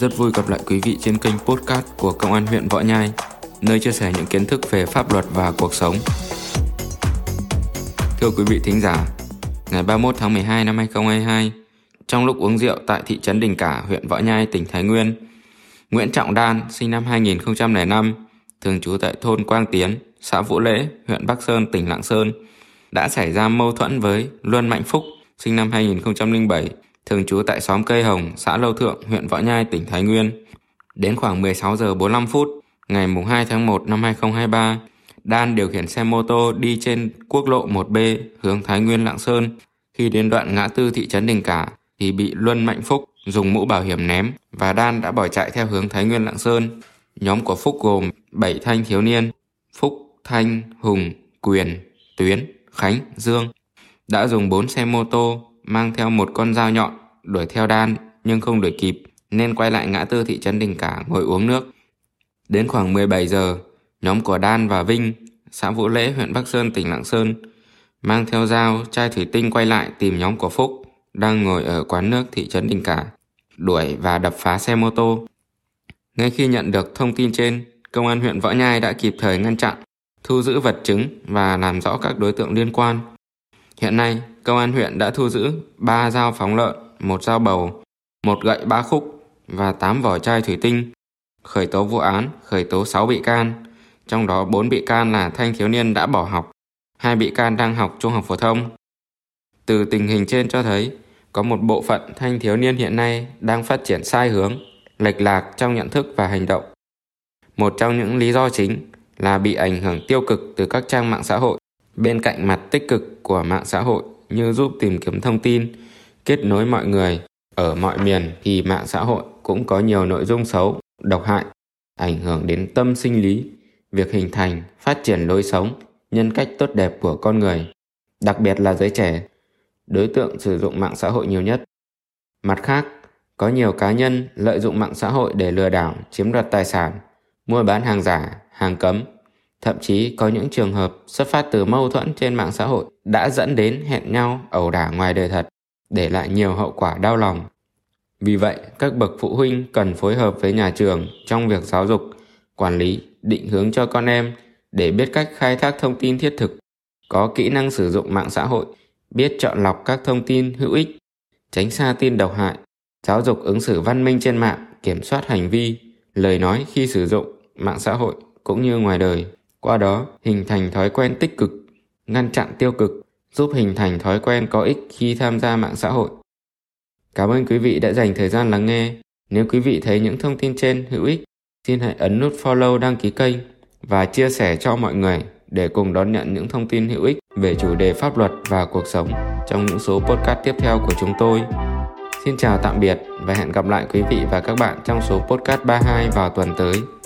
Rất vui gặp lại quý vị trên kênh podcast của Công an huyện Võ Nhai, nơi chia sẻ những kiến thức về pháp luật và cuộc sống. Thưa quý vị thính giả, ngày 31 tháng 12 năm 2022, trong lúc uống rượu tại thị trấn Đình Cả, huyện Võ Nhai, tỉnh Thái Nguyên, Nguyễn Trọng Đan, sinh năm 2005, thường trú tại thôn Quang Tiến, xã Vũ Lễ, huyện Bắc Sơn, tỉnh Lạng Sơn, đã xảy ra mâu thuẫn với Luân Mạnh Phúc, sinh năm 2007, thường trú tại xóm Cây Hồng, xã Lâu Thượng, huyện Võ Nhai, tỉnh Thái Nguyên. Đến khoảng 16 giờ 45 phút, ngày 2 tháng 1 năm 2023, Đan điều khiển xe mô tô đi trên quốc lộ 1B hướng Thái Nguyên Lạng Sơn. Khi đến đoạn ngã tư thị trấn Đình Cả thì bị Luân Mạnh Phúc dùng mũ bảo hiểm ném và Đan đã bỏ chạy theo hướng Thái Nguyên Lạng Sơn. Nhóm của Phúc gồm 7 thanh thiếu niên, Phúc, Thanh, Hùng, Quyền, Tuyến, Khánh, Dương đã dùng 4 xe mô tô mang theo một con dao nhọn đuổi theo Đan nhưng không đuổi kịp nên quay lại ngã tư thị trấn Đình Cả ngồi uống nước. Đến khoảng 17 giờ, nhóm của Đan và Vinh, xã Vũ Lễ, huyện Bắc Sơn, tỉnh Lạng Sơn, mang theo dao, chai thủy tinh quay lại tìm nhóm của Phúc đang ngồi ở quán nước thị trấn Đình Cả, đuổi và đập phá xe mô tô. Ngay khi nhận được thông tin trên, Công an huyện Võ Nhai đã kịp thời ngăn chặn, thu giữ vật chứng và làm rõ các đối tượng liên quan. Hiện nay, Công an huyện đã thu giữ 3 dao phóng lợn, một dao bầu, một gậy ba khúc và 8 vỏ chai thủy tinh. Khởi tố vụ án, khởi tố 6 bị can, trong đó 4 bị can là thanh thiếu niên đã bỏ học, hai bị can đang học trung học phổ thông. Từ tình hình trên cho thấy, có một bộ phận thanh thiếu niên hiện nay đang phát triển sai hướng, lệch lạc trong nhận thức và hành động. Một trong những lý do chính là bị ảnh hưởng tiêu cực từ các trang mạng xã hội. Bên cạnh mặt tích cực của mạng xã hội như giúp tìm kiếm thông tin, kết nối mọi người ở mọi miền thì mạng xã hội cũng có nhiều nội dung xấu, độc hại, ảnh hưởng đến tâm sinh lý, việc hình thành, phát triển lối sống, nhân cách tốt đẹp của con người, đặc biệt là giới trẻ, đối tượng sử dụng mạng xã hội nhiều nhất. Mặt khác, có nhiều cá nhân lợi dụng mạng xã hội để lừa đảo, chiếm đoạt tài sản, mua bán hàng giả, hàng cấm, Thậm chí có những trường hợp xuất phát từ mâu thuẫn trên mạng xã hội đã dẫn đến hẹn nhau ẩu đả ngoài đời thật, để lại nhiều hậu quả đau lòng. Vì vậy, các bậc phụ huynh cần phối hợp với nhà trường trong việc giáo dục, quản lý, định hướng cho con em để biết cách khai thác thông tin thiết thực, có kỹ năng sử dụng mạng xã hội, biết chọn lọc các thông tin hữu ích, tránh xa tin độc hại, giáo dục ứng xử văn minh trên mạng, kiểm soát hành vi, lời nói khi sử dụng mạng xã hội cũng như ngoài đời qua đó hình thành thói quen tích cực, ngăn chặn tiêu cực, giúp hình thành thói quen có ích khi tham gia mạng xã hội. Cảm ơn quý vị đã dành thời gian lắng nghe. Nếu quý vị thấy những thông tin trên hữu ích, xin hãy ấn nút follow đăng ký kênh và chia sẻ cho mọi người để cùng đón nhận những thông tin hữu ích về chủ đề pháp luật và cuộc sống trong những số podcast tiếp theo của chúng tôi. Xin chào tạm biệt và hẹn gặp lại quý vị và các bạn trong số podcast 32 vào tuần tới.